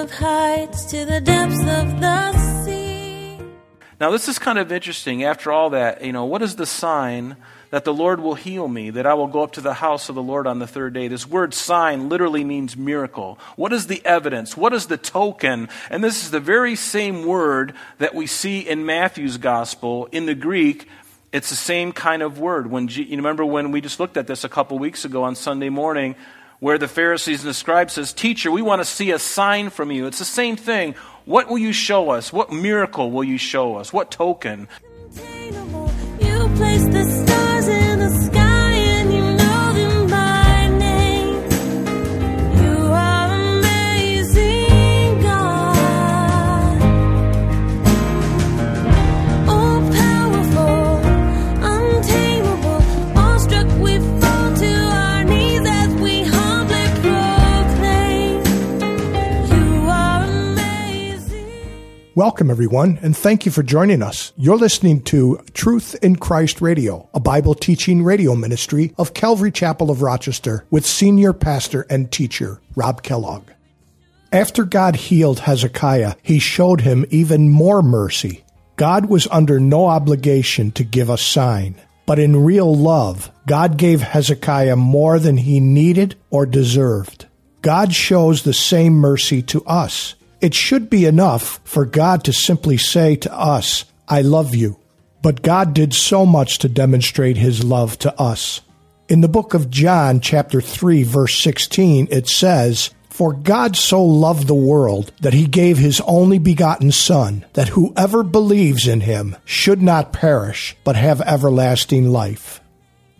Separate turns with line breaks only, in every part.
of heights to the depths of the sea.
Now, this is kind of interesting. After all that, you know, what is the sign that the Lord will heal me, that I will go up to the house of the Lord on the third day? This word sign literally means miracle. What is the evidence? What is the token? And this is the very same word that we see in Matthew's gospel in the Greek. It's the same kind of word. When you remember when we just looked at this a couple weeks ago on Sunday morning, where the Pharisees and the scribes says, "Teacher, we want to see a sign from you." It's the same thing. What will you show us? What miracle will you show us? What token?
Welcome, everyone, and thank you for joining us. You're listening to Truth in Christ Radio, a Bible teaching radio ministry of Calvary Chapel of Rochester with senior pastor and teacher Rob Kellogg. After God healed Hezekiah, he showed him even more mercy. God was under no obligation to give a sign, but in real love, God gave Hezekiah more than he needed or deserved. God shows the same mercy to us. It should be enough for God to simply say to us, I love you. But God did so much to demonstrate his love to us. In the book of John, chapter 3, verse 16, it says, For God so loved the world that he gave his only begotten Son, that whoever believes in him should not perish, but have everlasting life.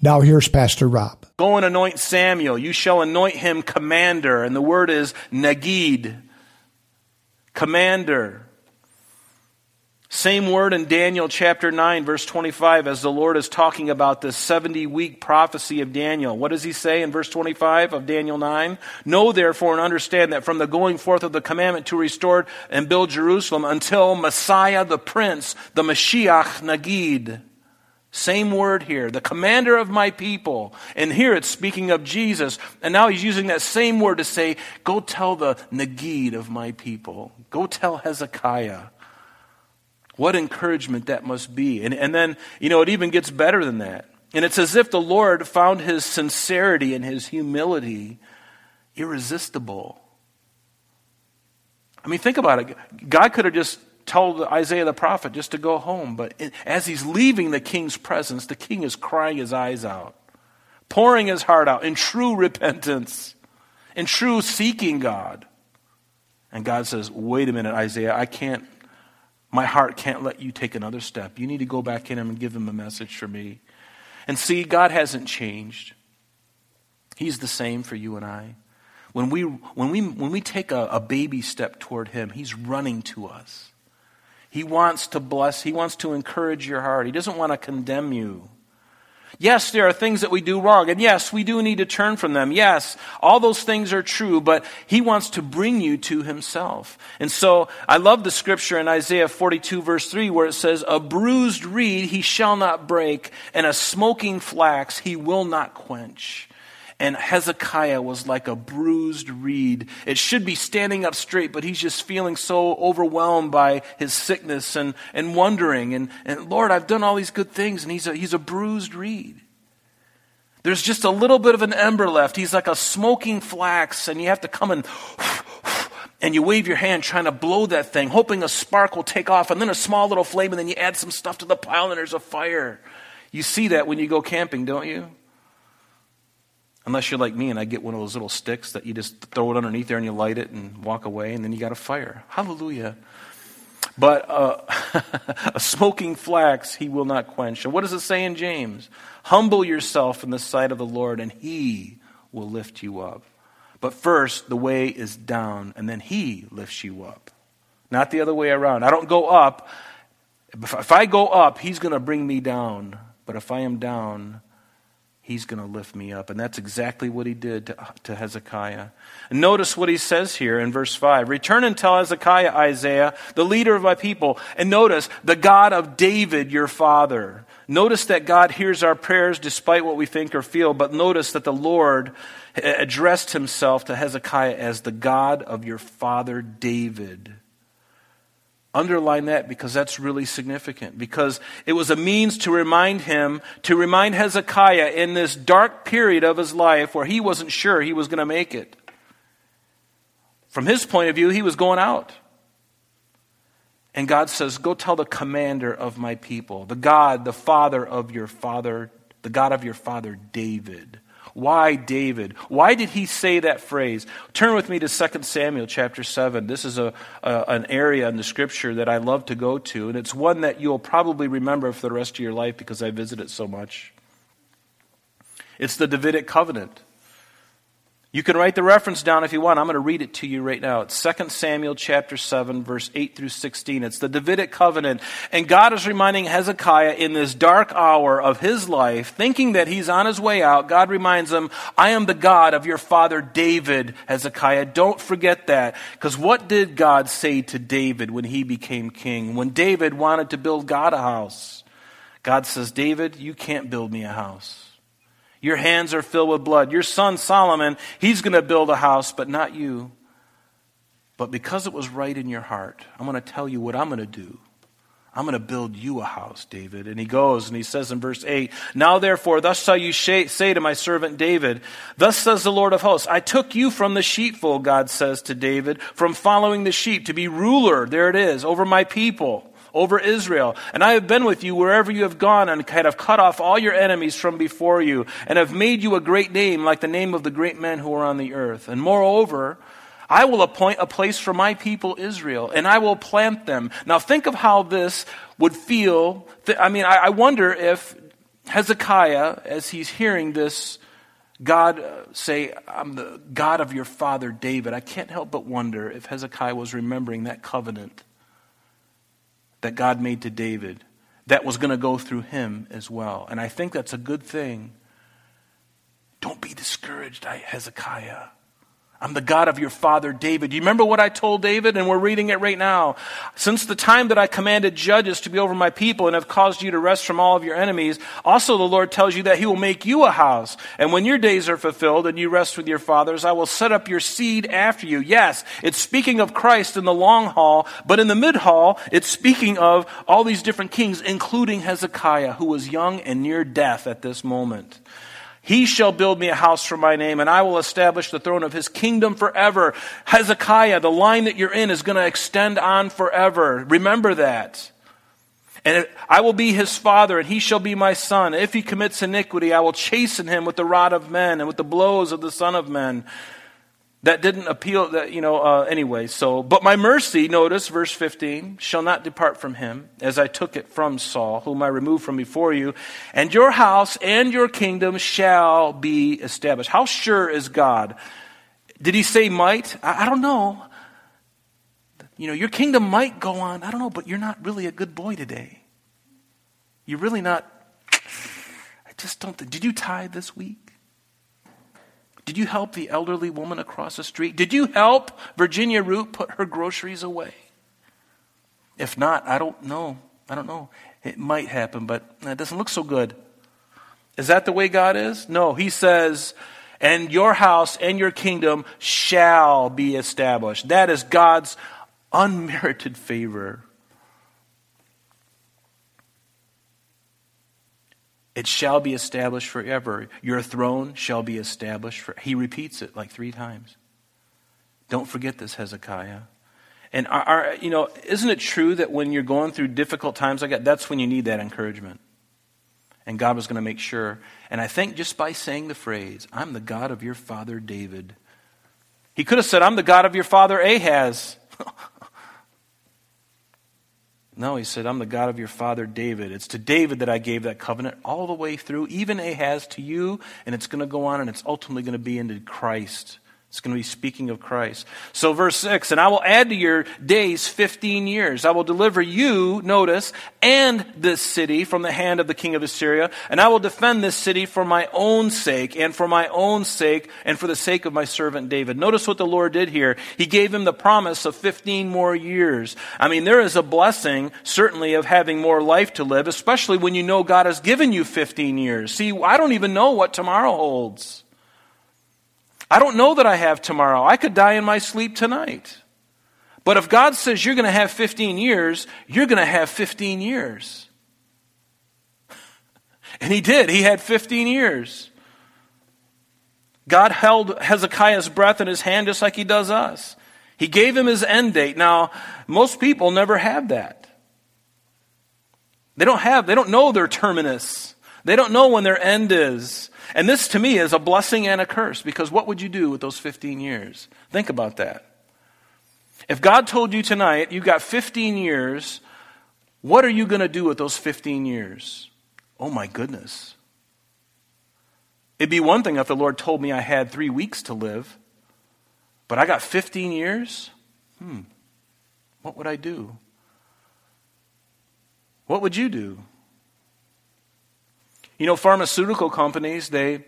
Now here's Pastor Rob.
Go and anoint Samuel. You shall anoint him commander. And the word is nagid. Commander. Same word in Daniel chapter 9, verse 25, as the Lord is talking about this 70 week prophecy of Daniel. What does he say in verse 25 of Daniel 9? Know therefore and understand that from the going forth of the commandment to restore and build Jerusalem until Messiah the Prince, the Mashiach Nagid. Same word here, the commander of my people. And here it's speaking of Jesus. And now he's using that same word to say, go tell the Nagid of my people. Go tell Hezekiah. What encouragement that must be. And, and then, you know, it even gets better than that. And it's as if the Lord found his sincerity and his humility irresistible. I mean, think about it. God could have just told Isaiah the prophet just to go home, but as he's leaving the king's presence, the king is crying his eyes out, pouring his heart out in true repentance, in true seeking God. And God says, Wait a minute, Isaiah, I can't my heart can't let you take another step. You need to go back in him and give him a message for me. And see, God hasn't changed. He's the same for you and I. When we, when we, when we take a, a baby step toward him, he's running to us. He wants to bless, he wants to encourage your heart. He doesn't want to condemn you. Yes, there are things that we do wrong, and yes, we do need to turn from them. Yes, all those things are true, but He wants to bring you to Himself. And so I love the scripture in Isaiah 42, verse 3, where it says, A bruised reed He shall not break, and a smoking flax He will not quench. And Hezekiah was like a bruised reed. It should be standing up straight, but he's just feeling so overwhelmed by his sickness and, and wondering. And, and Lord, I've done all these good things, and he's a, he's a bruised reed. There's just a little bit of an ember left. He's like a smoking flax, and you have to come and and you wave your hand trying to blow that thing, hoping a spark will take off, and then a small little flame, and then you add some stuff to the pile, and there's a fire. You see that when you go camping, don't you? Unless you're like me and I get one of those little sticks that you just throw it underneath there and you light it and walk away, and then you got a fire. Hallelujah. But uh, a smoking flax he will not quench. And what does it say in James? Humble yourself in the sight of the Lord, and he will lift you up. But first, the way is down, and then he lifts you up. Not the other way around. I don't go up. If I go up, he's going to bring me down. But if I am down, he's going to lift me up. And that's exactly what he did to, to, Hezekiah. And notice what he says here in verse 5 Return and tell Hezekiah, Isaiah, the leader of my people. And notice, the God of David, your father. Notice that God hears our prayers despite what we think or feel, but notice that the Lord addressed himself to Hezekiah as the God of your father David. Underline that because that's really significant. Because it was a means to remind him, to remind Hezekiah in this dark period of his life where he wasn't sure he was going to make it. From his point of view, he was going out. And God says, Go tell the commander of my people, the God, the father of your father, the God of your father David. Why David? Why did he say that phrase? Turn with me to 2 Samuel chapter 7. This is a, a, an area in the scripture that I love to go to, and it's one that you'll probably remember for the rest of your life because I visit it so much. It's the Davidic covenant. You can write the reference down if you want. I'm going to read it to you right now. It's 2 Samuel chapter 7 verse 8 through 16. It's the Davidic covenant. And God is reminding Hezekiah in this dark hour of his life, thinking that he's on his way out, God reminds him, I am the God of your father David, Hezekiah. Don't forget that. Because what did God say to David when he became king? When David wanted to build God a house. God says, David, you can't build me a house. Your hands are filled with blood. Your son Solomon, he's going to build a house, but not you. But because it was right in your heart, I'm going to tell you what I'm going to do. I'm going to build you a house, David. And he goes and he says in verse 8, Now therefore, thus shall you say to my servant David, Thus says the Lord of hosts, I took you from the sheepfold, God says to David, from following the sheep to be ruler, there it is, over my people over Israel. And I have been with you wherever you have gone and kind of cut off all your enemies from before you and have made you a great name like the name of the great men who are on the earth. And moreover, I will appoint a place for my people Israel and I will plant them. Now think of how this would feel. I mean, I wonder if Hezekiah, as he's hearing this, God uh, say, I'm the God of your father David. I can't help but wonder if Hezekiah was remembering that covenant that God made to David that was going to go through him as well. And I think that's a good thing. Don't be discouraged, Hezekiah. I'm the God of your father David. You remember what I told David? And we're reading it right now. Since the time that I commanded judges to be over my people and have caused you to rest from all of your enemies, also the Lord tells you that he will make you a house. And when your days are fulfilled and you rest with your fathers, I will set up your seed after you. Yes, it's speaking of Christ in the long haul, but in the mid haul, it's speaking of all these different kings, including Hezekiah, who was young and near death at this moment. He shall build me a house for my name, and I will establish the throne of his kingdom forever. Hezekiah, the line that you're in is going to extend on forever. Remember that. And I will be his father, and he shall be my son. If he commits iniquity, I will chasten him with the rod of men and with the blows of the Son of Men that didn't appeal that you know uh, anyway so but my mercy notice verse 15 shall not depart from him as i took it from saul whom i removed from before you and your house and your kingdom shall be established. How sure is god? Did he say might? I, I don't know. You know your kingdom might go on. I don't know but you're not really a good boy today. You're really not i just don't did you tithe this week did you help the elderly woman across the street? Did you help Virginia Root put her groceries away? If not, I don't know. I don't know. It might happen, but it doesn't look so good. Is that the way God is? No. He says, and your house and your kingdom shall be established. That is God's unmerited favor. It shall be established forever. Your throne shall be established. For, he repeats it like three times. Don't forget this, Hezekiah. And our, our, you know, isn't it true that when you're going through difficult times like that, that's when you need that encouragement? And God was going to make sure. And I think just by saying the phrase, I'm the God of your father David, he could have said, I'm the God of your father Ahaz. No, he said, I'm the God of your father David. It's to David that I gave that covenant all the way through, even Ahaz to you, and it's going to go on, and it's ultimately going to be into Christ It's going to be speaking of Christ. So, verse 6 And I will add to your days 15 years. I will deliver you, notice, and this city from the hand of the king of Assyria. And I will defend this city for my own sake, and for my own sake, and for the sake of my servant David. Notice what the Lord did here. He gave him the promise of 15 more years. I mean, there is a blessing, certainly, of having more life to live, especially when you know God has given you 15 years. See, I don't even know what tomorrow holds. I don't know that I have tomorrow. I could die in my sleep tonight. But if God says you're going to have 15 years, you're going to have 15 years. And he did. He had 15 years. God held Hezekiah's breath in his hand just like he does us. He gave him his end date. Now, most people never have that. They don't have, they don't know their terminus. They don't know when their end is. And this to me is a blessing and a curse because what would you do with those 15 years? Think about that. If God told you tonight you've got 15 years, what are you going to do with those 15 years? Oh my goodness. It'd be one thing if the Lord told me I had three weeks to live, but I got 15 years? Hmm. What would I do? What would you do? You know, pharmaceutical companies, they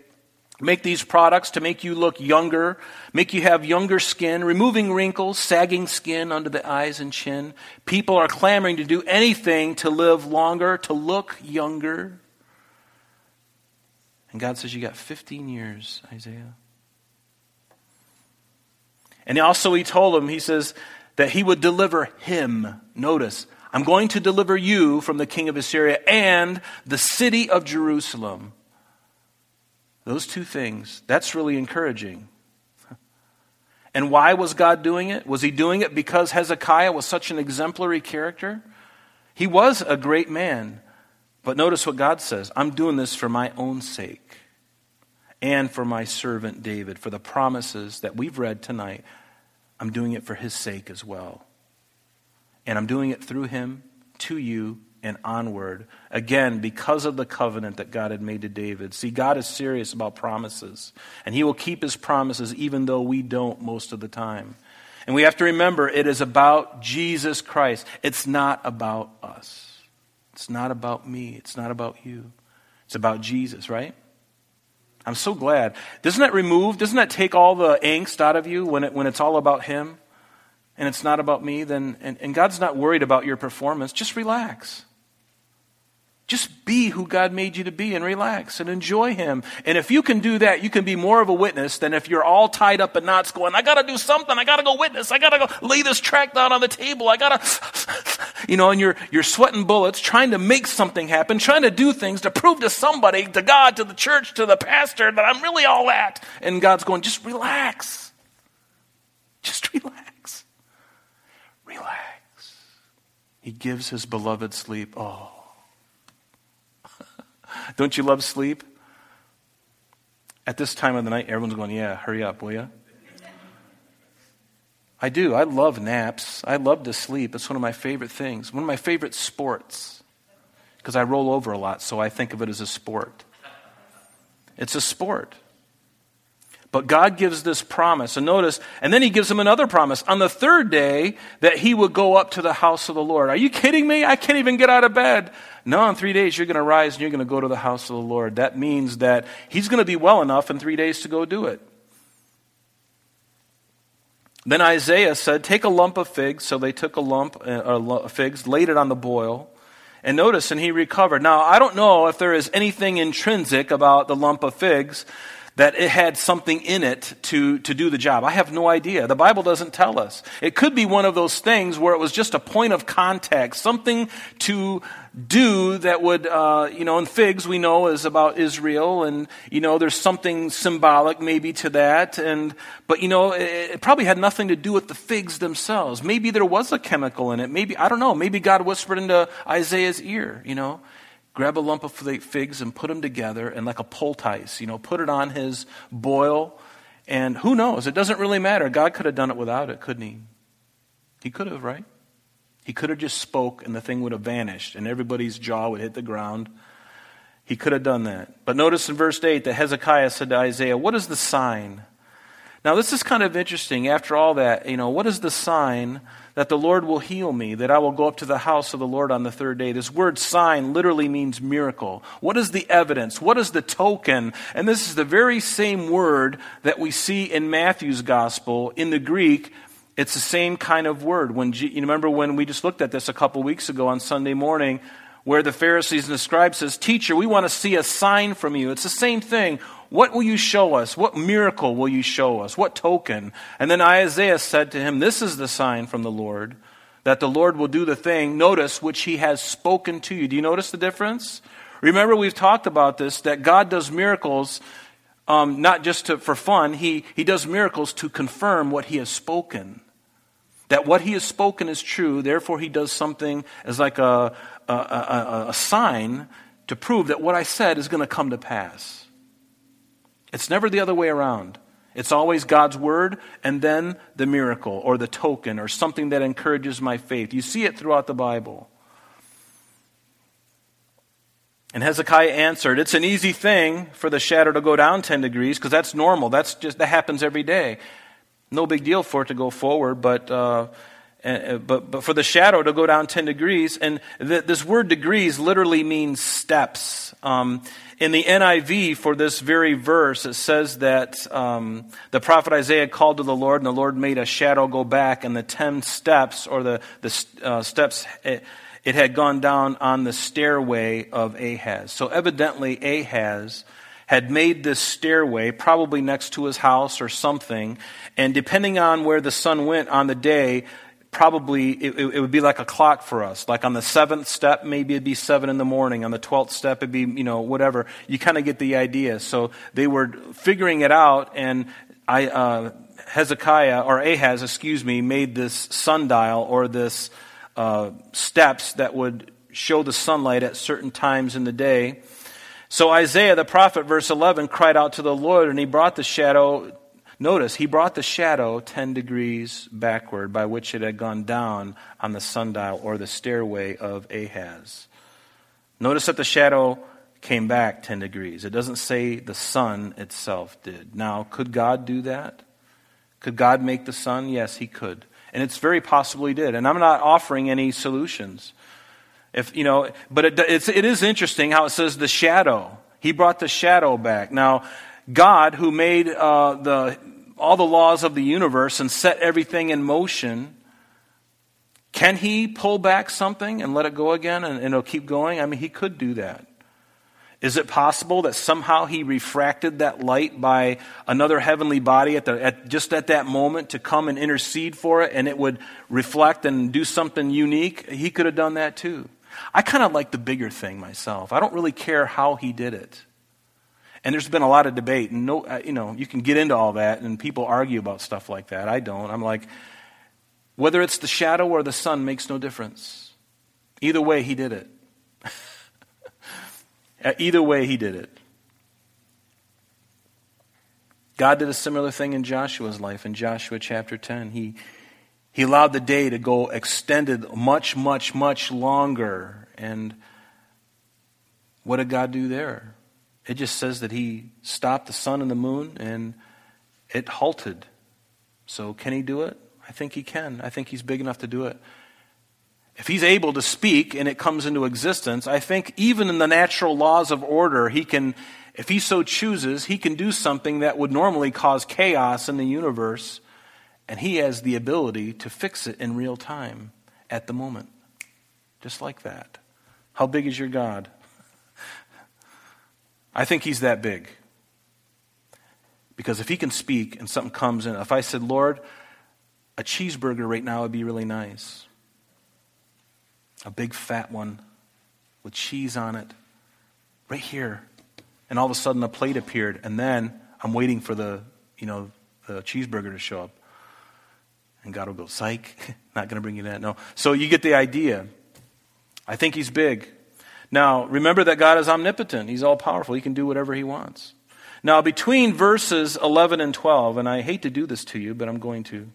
make these products to make you look younger, make you have younger skin, removing wrinkles, sagging skin under the eyes and chin. People are clamoring to do anything to live longer, to look younger. And God says, You got 15 years, Isaiah. And also, he told him, He says, that he would deliver him. Notice, I'm going to deliver you from the king of Assyria and the city of Jerusalem. Those two things, that's really encouraging. And why was God doing it? Was he doing it because Hezekiah was such an exemplary character? He was a great man. But notice what God says I'm doing this for my own sake and for my servant David, for the promises that we've read tonight. I'm doing it for his sake as well. And I'm doing it through him to you and onward. Again, because of the covenant that God had made to David. See, God is serious about promises, and he will keep his promises even though we don't most of the time. And we have to remember it is about Jesus Christ. It's not about us. It's not about me. It's not about you. It's about Jesus, right? I'm so glad. Doesn't that remove, doesn't that take all the angst out of you when, it, when it's all about Him? And it's not about me, then, and, and God's not worried about your performance, just relax. Just be who God made you to be and relax and enjoy Him. And if you can do that, you can be more of a witness than if you're all tied up in knots going, I gotta do something, I gotta go witness, I gotta go lay this track down on the table, I gotta, you know, and you're, you're sweating bullets trying to make something happen, trying to do things to prove to somebody, to God, to the church, to the pastor that I'm really all that. And God's going, just relax. Just relax. Relax. He gives his beloved sleep. Oh. Don't you love sleep? At this time of the night, everyone's going, Yeah, hurry up, will you? I do. I love naps. I love to sleep. It's one of my favorite things. One of my favorite sports. Because I roll over a lot, so I think of it as a sport. It's a sport. But God gives this promise. And notice, and then he gives him another promise on the third day that he would go up to the house of the Lord. Are you kidding me? I can't even get out of bed. No, in three days you're going to rise and you're going to go to the house of the Lord. That means that he's going to be well enough in three days to go do it. Then Isaiah said, Take a lump of figs. So they took a lump of uh, figs, laid it on the boil. And notice, and he recovered. Now, I don't know if there is anything intrinsic about the lump of figs that it had something in it to, to do the job. I have no idea. The Bible doesn't tell us. It could be one of those things where it was just a point of contact, something to do that would, uh, you know, and figs we know is about Israel, and, you know, there's something symbolic maybe to that, and, but, you know, it, it probably had nothing to do with the figs themselves. Maybe there was a chemical in it. Maybe, I don't know, maybe God whispered into Isaiah's ear, you know grab a lump of figs and put them together and like a poultice, you know, put it on his boil. And who knows? It doesn't really matter. God could have done it without it, couldn't he? He could have, right? He could have just spoke and the thing would have vanished and everybody's jaw would hit the ground. He could have done that. But notice in verse 8 that Hezekiah said to Isaiah, What is the sign? Now, this is kind of interesting. After all that, you know, what is the sign that the Lord will heal me, that I will go up to the house of the Lord on the third day? This word sign literally means miracle. What is the evidence? What is the token? And this is the very same word that we see in Matthew's gospel. In the Greek, it's the same kind of word. When you remember when we just looked at this a couple weeks ago on Sunday morning, where the Pharisees and the scribes says, "Teacher, we want to see a sign from you." It's the same thing. What will you show us? What miracle will you show us? What token? And then Isaiah said to him, "This is the sign from the Lord, that the Lord will do the thing. Notice which He has spoken to you." Do you notice the difference? Remember, we've talked about this that God does miracles um, not just to, for fun. He He does miracles to confirm what He has spoken that what he has spoken is true, therefore he does something as like a, a, a, a sign to prove that what I said is going to come to pass. It's never the other way around. It's always God's word and then the miracle or the token or something that encourages my faith. You see it throughout the Bible. And Hezekiah answered, It's an easy thing for the shadow to go down 10 degrees because that's normal. That's just, that happens every day no big deal for it to go forward, but, uh, but, but for the shadow to go down 10 degrees, and th- this word degrees literally means steps. Um, in the NIV for this very verse, it says that um, the prophet Isaiah called to the Lord, and the Lord made a shadow go back, and the 10 steps, or the, the uh, steps, it, it had gone down on the stairway of Ahaz. So evidently, Ahaz had made this stairway, probably next to his house or something, and depending on where the sun went on the day, probably it, it, would be like a clock for us. Like on the seventh step, maybe it'd be seven in the morning. On the twelfth step, it'd be, you know, whatever. You kind of get the idea. So they were figuring it out, and I, uh, Hezekiah, or Ahaz, excuse me, made this sundial or this uh, steps that would show the sunlight at certain times in the day. So Isaiah the prophet, verse 11, cried out to the Lord, and he brought the shadow. Notice, he brought the shadow 10 degrees backward by which it had gone down on the sundial or the stairway of Ahaz. Notice that the shadow came back 10 degrees. It doesn't say the sun itself did. Now, could God do that? Could God make the sun? Yes, he could. And it's very possible he did. And I'm not offering any solutions. If, you know, but it, it's, it is interesting how it says the shadow. He brought the shadow back. Now, God, who made uh, the, all the laws of the universe and set everything in motion, can he pull back something and let it go again and, and it'll keep going? I mean, he could do that. Is it possible that somehow he refracted that light by another heavenly body at the, at, just at that moment to come and intercede for it and it would reflect and do something unique? He could have done that too. I kind of like the bigger thing myself. I don't really care how he did it. And there's been a lot of debate, and no, uh, you know, you can get into all that, and people argue about stuff like that. I don't. I'm like, whether it's the shadow or the sun makes no difference. Either way, he did it. Uh, either way, he did it. God did a similar thing in Joshua's life in Joshua chapter 10. He, he allowed the day to go extended much, much, much longer. And what did God do there? It just says that He stopped the sun and the moon and it halted. So, can He do it? I think He can. I think He's big enough to do it. If He's able to speak and it comes into existence, I think even in the natural laws of order, He can, if He so chooses, He can do something that would normally cause chaos in the universe and he has the ability to fix it in real time at the moment. Just like that. How big is your God? I think he's that big. Because if he can speak and something comes in, if I said, Lord, a cheeseburger right now would be really nice. A big fat one with cheese on it, right here. And all of a sudden a plate appeared, and then I'm waiting for the, you know, the cheeseburger to show up. And God will go, psych, not going to bring you that. No. So you get the idea. I think he's big. Now, remember that God is omnipotent. He's all powerful. He can do whatever he wants. Now, between verses 11 and 12, and I hate to do this to you, but I'm going to.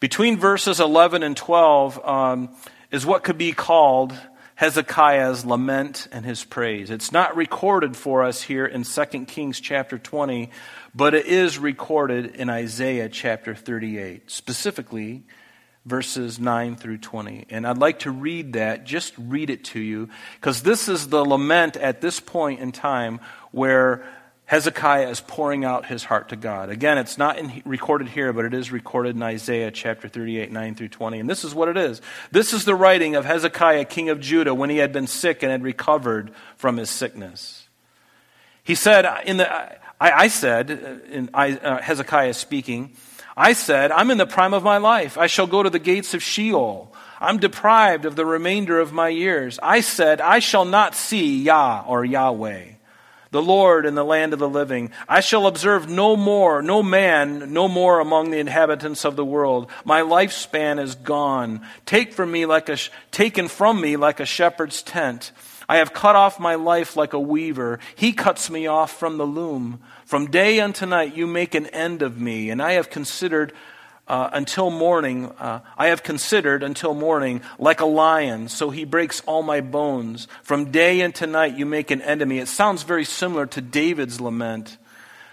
Between verses 11 and 12 um, is what could be called Hezekiah's lament and his praise. It's not recorded for us here in 2 Kings chapter 20, but it is recorded in Isaiah chapter 38, specifically verses 9 through 20. And I'd like to read that, just read it to you, because this is the lament at this point in time where Hezekiah is pouring out his heart to God. Again, it's not in, recorded here, but it is recorded in Isaiah chapter 38, 9 through 20. And this is what it is. This is the writing of Hezekiah, king of Judah, when he had been sick and had recovered from his sickness. He said, in the, I, said, in uh, Hezekiah speaking, I said, I'm in the prime of my life. I shall go to the gates of Sheol. I'm deprived of the remainder of my years. I said, I shall not see Yah or Yahweh the Lord in the land of the living. I shall observe no more, no man, no more among the inhabitants of the world. My lifespan is gone, take from me like a, taken from me like a shepherd's tent. I have cut off my life like a weaver. He cuts me off from the loom. From day unto night you make an end of me, and I have considered uh, until morning, uh, I have considered until morning like a lion, so he breaks all my bones. From day unto night you make an end of me. It sounds very similar to David's lament.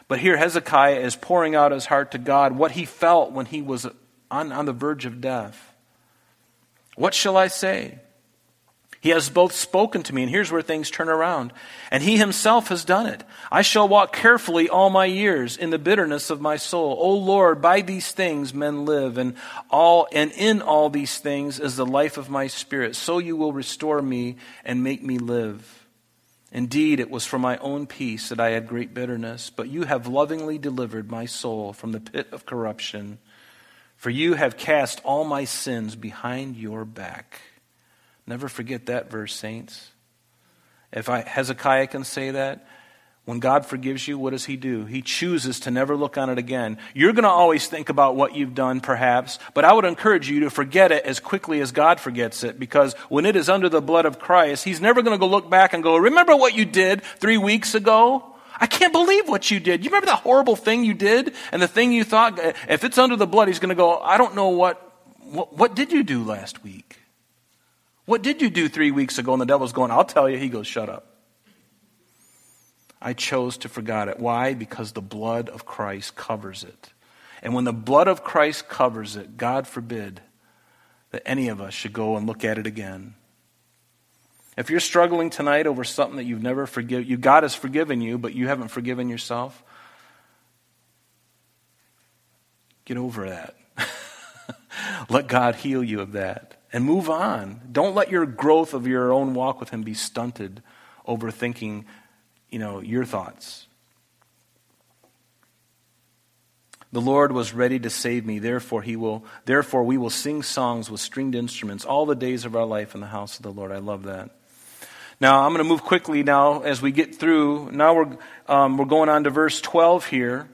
But here Hezekiah is pouring out his heart to God, what he felt when he was on, on the verge of death. What shall I say? He has both spoken to me, and here's where things turn around. And he himself has done it. I shall walk carefully all my years in the bitterness of my soul. O Lord, by these things men live, and all and in all these things is the life of my spirit. So you will restore me and make me live. Indeed, it was for my own peace that I had great bitterness, but you have lovingly delivered my soul from the pit of corruption. For you have cast all my sins behind your back. Never forget that verse, saints. If I, Hezekiah can say that, when God forgives you, what does He do? He chooses to never look on it again. You're going to always think about what you've done, perhaps, but I would encourage you to forget it as quickly as God forgets it, because when it is under the blood of Christ, He's never going to go look back and go, Remember what you did three weeks ago? I can't believe what you did. You remember that horrible thing you did and the thing you thought? If it's under the blood, He's going to go, I don't know what, what, what did you do last week? What did you do three weeks ago? And the devil's going, I'll tell you. He goes, Shut up. I chose to forget it. Why? Because the blood of Christ covers it. And when the blood of Christ covers it, God forbid that any of us should go and look at it again. If you're struggling tonight over something that you've never forgiven, you God has forgiven you, but you haven't forgiven yourself, get over that. Let God heal you of that and move on. Don't let your growth of your own walk with Him be stunted over thinking, you know, your thoughts. The Lord was ready to save me, therefore he will therefore we will sing songs with stringed instruments all the days of our life in the house of the Lord. I love that. Now I'm going to move quickly now as we get through. Now we're um, we're going on to verse 12 here.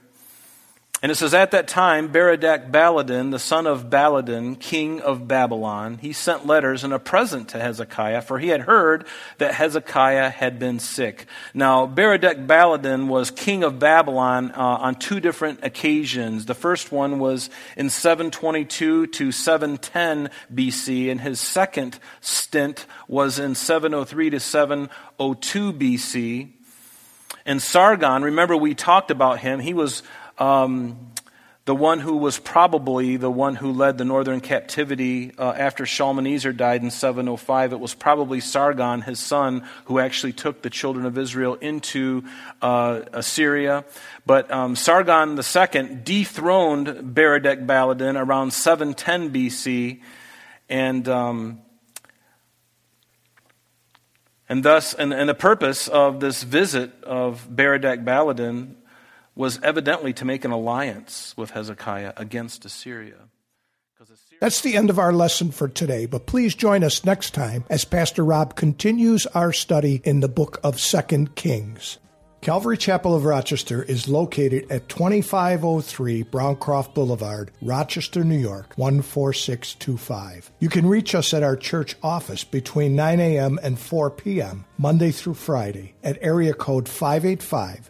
And it says, At that time, Berodach Baladan, the son of Baladan, king of Babylon, he sent letters and a present to Hezekiah, for he had heard that Hezekiah had been sick. Now, Berodach Baladan was king of Babylon uh, on two different occasions. The first one was in 722 to 710 BC, and his second stint was in 703 to 702 BC. And Sargon, remember we talked about him, he was um, the one who was probably the one who led the northern captivity uh, after Shalmaneser died in 705. It was probably Sargon, his son, who actually took the children of Israel into uh, Assyria. But um, Sargon II dethroned Berodach Baladan around 710 BC, and um, and thus, and, and the purpose of this visit of Berodach Baladan was evidently to make an alliance with Hezekiah against Assyria.
That's the end of our lesson for today, but please join us next time as Pastor Rob continues our study in the book of Second Kings. Calvary Chapel of Rochester is located at 2503 Browncroft Boulevard, Rochester, New York, 14625. You can reach us at our church office between 9 a.m. and 4 p.m Monday through Friday, at area code 585